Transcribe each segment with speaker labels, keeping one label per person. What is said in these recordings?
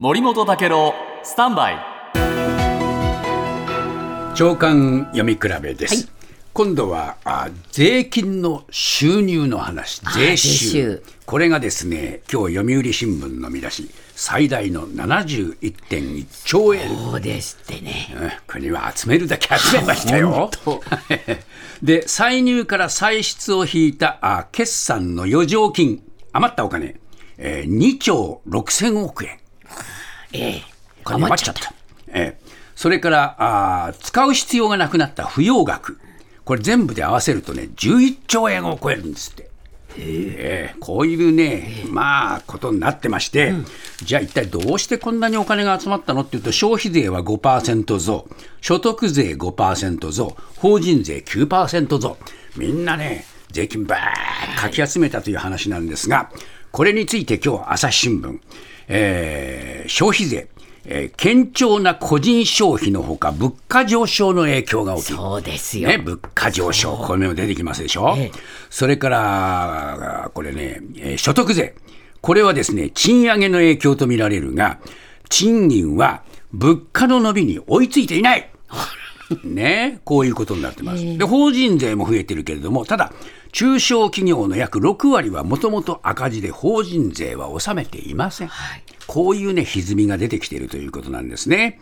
Speaker 1: 森本武郎スタンバイ。
Speaker 2: 長官読み比べです、
Speaker 3: はい。
Speaker 2: 今度はあ税金の収入の話。税収。
Speaker 3: 税収。
Speaker 2: これがですね今日読売新聞の見出し最大の71.1兆円。
Speaker 3: そうですってね。
Speaker 2: うん国は集めるだけ集めましたよ。で、歳入から歳出を引いたあ決算の余剰金、余ったお金、えー2兆6000億円。
Speaker 3: ええ。
Speaker 2: お金余っちゃった。えーそれからあ使う必要がなくなった不要額、これ全部で合わせるとね、11兆円を超えるんですって。え。ーこういうね、まあ、ことになってまして、じゃあ一体どうしてこんなにお金が集まったのっていうと、消費税は5%増、所得税5%増、法人税9%増、みんなね、税金ばーかき集めたという話なんですが、これについて今日、朝日新聞、えー消費税、えー堅調な個人消費のほか、物価上昇の影響が大きい。
Speaker 3: そうですよ。
Speaker 2: ね、物価上昇、これも出てきますでしょ、
Speaker 3: ええ。
Speaker 2: それから、これね、えー所得税、これはですね、賃上げの影響と見られるが、賃金は物価の伸びに追いついていない。ね、こういうことになってます。で、法人税も増えてるけれども、ただ、中小企業の約6割はもともと赤字で法人税は納めていません。こういうね、歪みが出てきているということなんですね。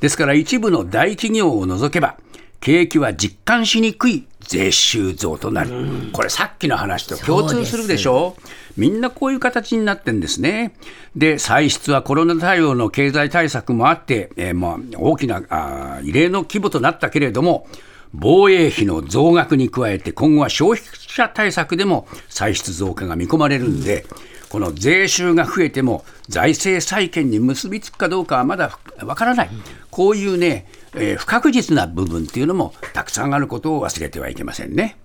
Speaker 2: ですから一部の大企業を除けば、景気は実感しにくい税収増となる。これさっきの話と共通するでしょ？みんなこういう形になってんですね。で、歳出はコロナ対応の経済対策もあって、えーまあ、大きなあー異例の規模となったけれども、防衛費の増額に加えて、今後は消費者対策でも歳出増加が見込まれるんで、この税収が増えても財政再建に結びつくかどうかはまだわからない、こういうね、えー不確実な部分っていうのもたくさんあることを忘れてはいけませんね。